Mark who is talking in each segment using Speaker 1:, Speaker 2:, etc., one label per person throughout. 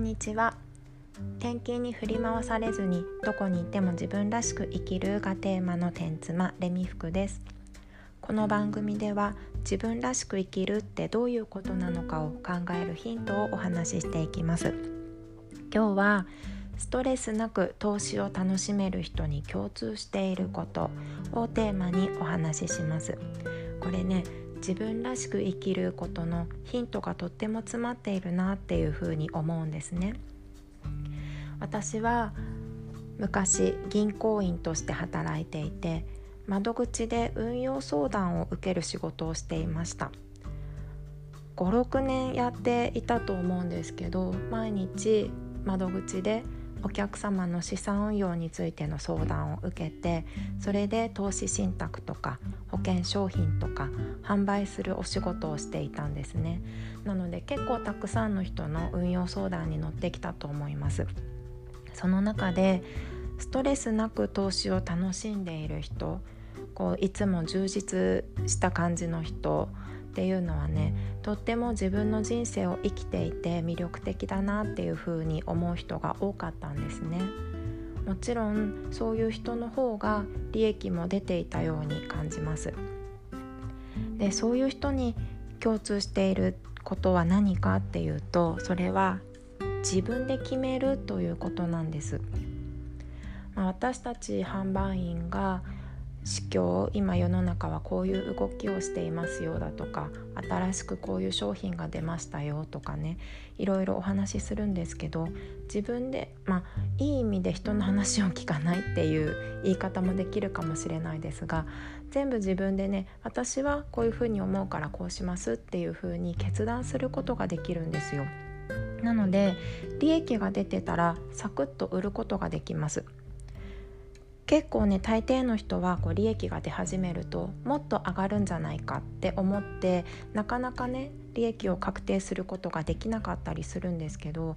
Speaker 1: んにちは。転勤に振り回されずにどこにいても自分らしく生きるがテーマの天妻レミ服です。この番組では自分らしく生きるってどういうことなのかを考えるヒントをお話ししていきます。今日はストレスなく投資を楽しめる人に共通していることをテーマにお話しします。これね自分らしく生きることのヒントがとっても詰まっているなっていうふうに思うんですね。私は昔銀行員として働いていて窓口で運用相談を受ける仕事をしていました56年やっていたと思うんですけど毎日窓口でお客様の資産運用についての相談を受けてそれで投資信託とか保険商品とか販売するお仕事をしていたんですね。なので結構たくさんの人の運用相談に乗ってきたと思います。その中でストレスなく投資を楽しんでいる人こういつも充実した感じの人っていうのはねとっても自分の人生を生きていて魅力的だなっていうふうに思う人が多かったんですね。もちろんそういう人の方が利益も出ていたように感じます。でそういう人に共通していることは何かっていうとそれは自分で決めるということなんです。まあ、私たち販売員が市況今世の中はこういう動きをしていますよだとか新しくこういう商品が出ましたよとかねいろいろお話しするんですけど自分でまあいい意味で人の話を聞かないっていう言い方もできるかもしれないですが全部自分でね私はこういうふうに思うからこうしますっていうふうに決断することができるんですよ。なので利益が出てたらサクッと売ることができます。結構ね大抵の人はこう利益が出始めるともっと上がるんじゃないかって思ってなかなかね利益を確定することができなかったりするんですけど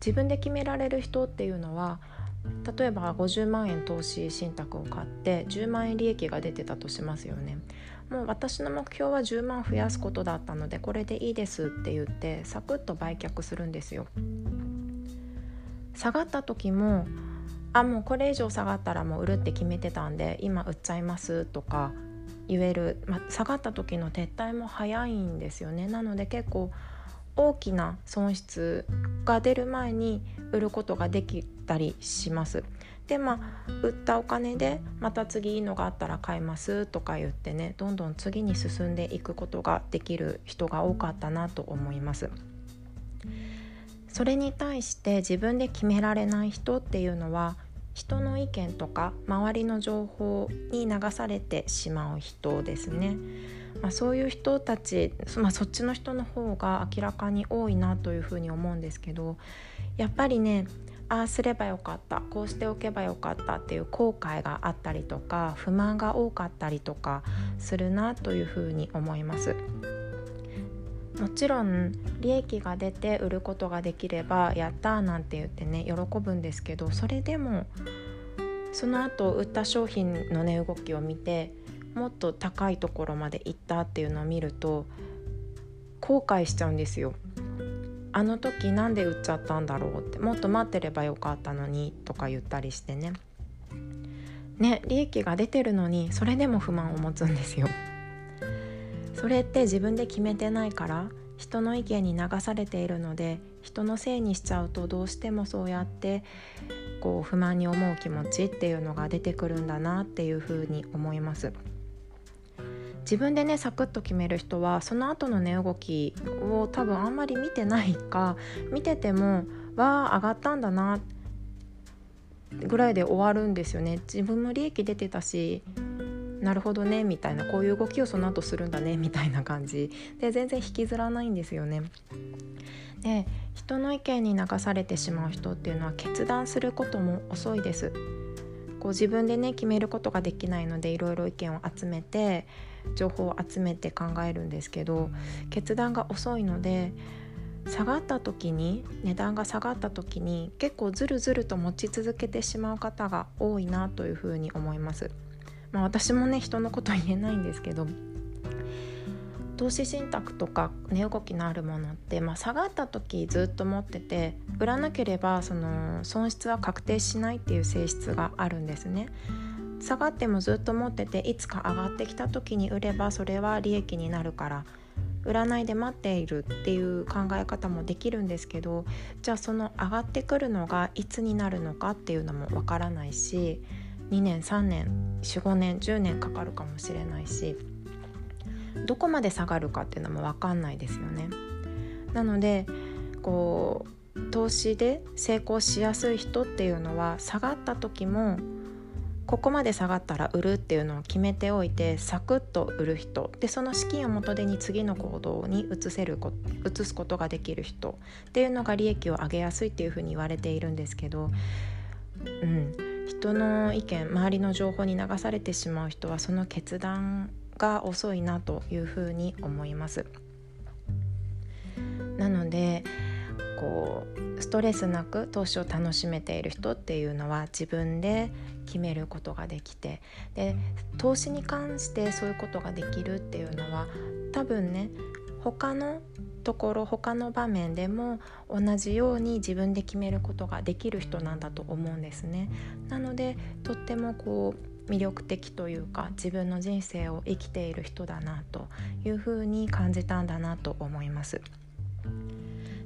Speaker 1: 自分で決められる人っていうのは例えば50万円投資信託を買って10万円利益が出てたとしますよね。もう私の目標は10万増やすことだったのでこれでいいですって言ってサクッと売却するんですよ。下がった時もあもうこれ以上下がったらもう売るって決めてたんで今売っちゃいますとか言える、ま下がった時の撤退も早いんですよねなので結構大きな損失が出る前に売ることができたりします。でまあ売ったお金でまた次いいのがあったら買いますとか言ってねどんどん次に進んでいくことができる人が多かったなと思います。それに対して自分で決められない人っていうのは人の意見とか周りの情報に流されてしまう人ですね。まあ、そういう人たち、まあ、そっちの人の方が明らかに多いなというふうに思うんですけどやっぱりねああすればよかったこうしておけばよかったっていう後悔があったりとか不満が多かったりとかするなというふうに思います。もちろん利益が出て売ることができればやったーなんて言ってね喜ぶんですけどそれでもその後売った商品の値動きを見てもっと高いところまで行ったっていうのを見ると後悔しちゃうんですよ。あの時なんで売っちゃったんだろうってもっと待ってればよかったのにとか言ったりしてねね利益が出てるのにそれでも不満を持つんですよ。それって自分で決めてないから人の意見に流されているので人のせいにしちゃうとどうしてもそうやってこう不満に思う気持ちっていうのが出てくるんだなっていうふうに思います。自分でねサクッと決める人はその後の値動きを多分あんまり見てないか見ててもわあ上がったんだなぐらいで終わるんですよね自分も利益出てたしなるほどねみたいなこういう動きをその後するんだねみたいな感じで全然引きずらないんですよね。で人の意見に流されてしまう人っていうのは決断することも遅いです。こう自分でね決めることができないのでいろいろ意見を集めて情報を集めて考えるんですけど決断が遅いので下がった時に値段が下がった時に結構ずるずると持ち続けてしまう方が多いなというふうに思います。まあ、私もね人のこと言えないんですけど投資信託とか値動きのあるものって、まあ、下がった時ずっと持ってて売らなければその損失は確定しないっていう性質があるんですね。下がってもずっと持ってていつか上がってきた時に売ればそれは利益になるから売らないで待っているっていう考え方もできるんですけどじゃあその上がってくるのがいつになるのかっていうのもわからないし2年3年45年10年かかるかもしれないしどこまで下がるかっていうのも分かんないですよね。なのでこう投資で成功しやすい人っていうのは下がった時もここまで下がったら売るっていうのを決めておいてサクッと売る人でその資金を元手に次の行動に移せる移すことができる人っていうのが利益を上げやすいっていうふうに言われているんですけど、うん、人の意見周りの情報に流されてしまう人はその決断が遅いなというふうに思います。なのでこうストレスなく投資を楽しめている人っていうのは自分で決めることができてで投資に関してそういうことができるっていうのは多分ね他のところ他の場面でも同じように自分で決めることができる人なんだと思うんですね。なのでとってもこう魅力的というか自分の人生を生きている人だなというふうに感じたんだなと思います。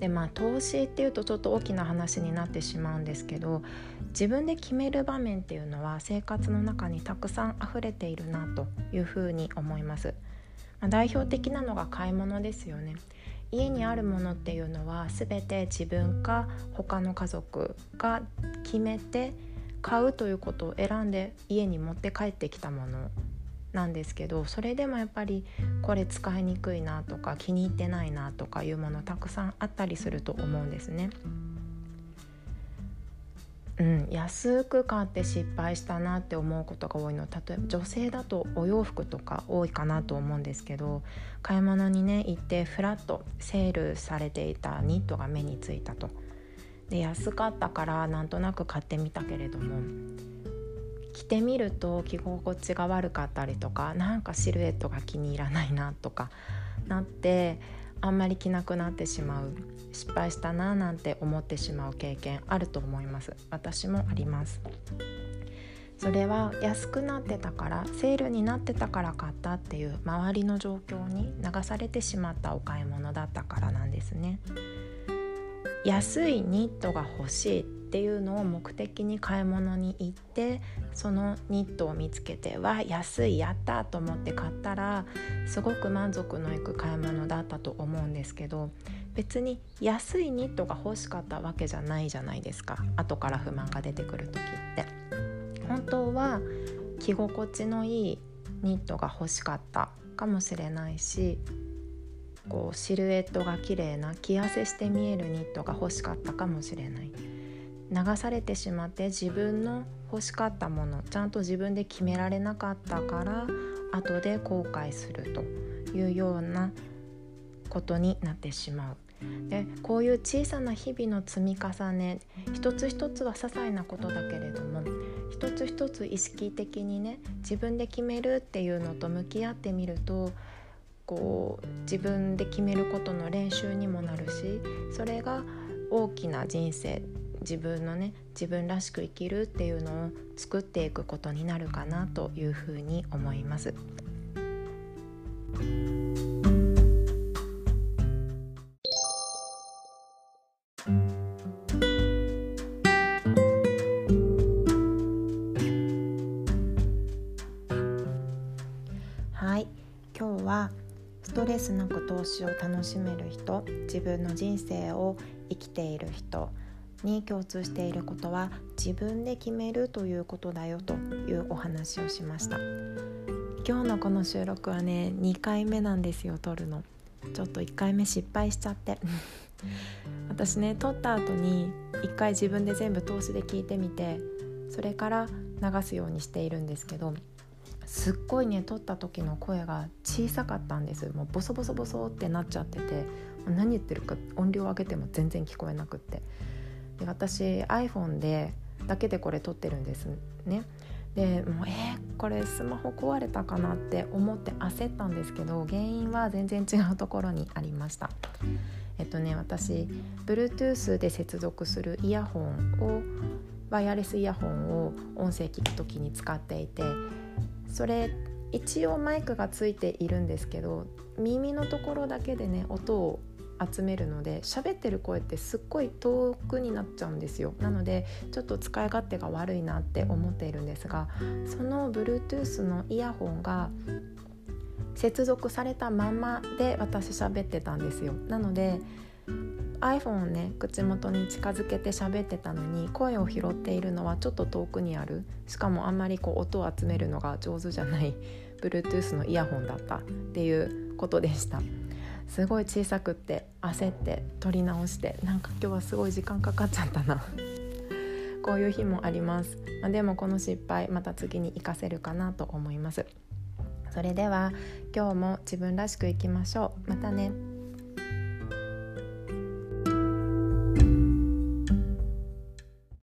Speaker 1: でまあ投資っていうとちょっと大きな話になってしまうんですけど自分で決める場面っていうのは生活の中にたくさん溢れているなというふうに思います。まあ、代表的なのが買い物ですよね。家にあるものっていうのは全て自分か他の家族が決めて買うということを選んで家に持って帰ってきたものなんですけどそれでもやっぱりこれ使いにくいなとか気に入ってないなとかいうものたくさんあったりすると思うんですね。うん、安く買って失敗したなって思うことが多いの例えば女性だとお洋服とか多いかなと思うんですけど買い物にね行ってフラッとセールされていたニットが目についたと。で安かったからなんとなく買ってみたけれども着てみると着心地が悪かったりとかなんかシルエットが気に入らないなとかなってあんまり着なくなってしまう失敗したななんて思ってしまう経験あると思います。私もあります。それは安くなってたからセールになってたから買ったっていう周りの状況に流されてしまったお買い物だったからなんですね。安いニットが欲しいっていうのを目的に買い物に行ってそのニットを見つけては安いやったと思って買ったらすごく満足のいく買い物だったと思うんですけど別に安いニットが欲しかったわけじゃないじゃないですか後から不満が出てくる時って。本当は着心地のいいニットが欲しかったかもしれないしこうシルエットが綺麗な着痩せして見えるニットが欲しかったかもしれない。流されてしまって自分の欲しかったものちゃんと自分で決められなかったから後で後悔するというようなことになってしまう。でこういう小さな日々の積み重ね一つ一つは些細なことだけれども一つ一つ意識的にね自分で決めるっていうのと向き合ってみるとこう自分で決めることの練習にもなるしそれが大きな人生自分のね自分らしく生きるっていうのを作っていくことになるかなというふうに思います。はい今日はストレスなく投資を楽しめる人自分の人生を生きている人に共通していることは自分で決めるということだよというお話をしました。今日のこの収録はね2回目なんですよ撮るの。ちょっと1回目失敗しちゃって。私ね撮った後に1回自分で全部投資で聞いてみてそれから流すようにしているんですけどすっごいね撮った時の声が小さかったんです。もうボソボソボソってなっちゃってて何言ってるか音量上げても全然聞こえなくって。で私 iPhone でだけでこれ撮ってるんですね。でもうえー、これスマホ壊れたかなって思って焦ったんですけど原因は全然違うところにありました。えっとね私 Bluetooth で接続するイヤホンをワイヤレスイヤホンを音声聞く時に使っていてそれ一応マイクがついているんですけど耳のところだけでね音を集めるので喋ってる声ってすっごい遠くになっちゃうんですよ。なのでちょっと使い勝手が悪いなって思っているんですがその Bluetooth のイヤホンが接続されたままで私喋ってたんですよ。なので iPhone をね口元に近づけて喋ってたのに声を拾っているのはちょっと遠くにある。しかもあんまりこう音を集めるのが上手じゃない Bluetooth のイヤホンだったっていうことでした。すごい小さくって焦って撮り直してなんか今日はすごい時間かかっちゃったな。こういう日もあります、まあ、でもこの失敗また次に活かせるかなと思います。それでは今日も自分らしくいきましょう。またね。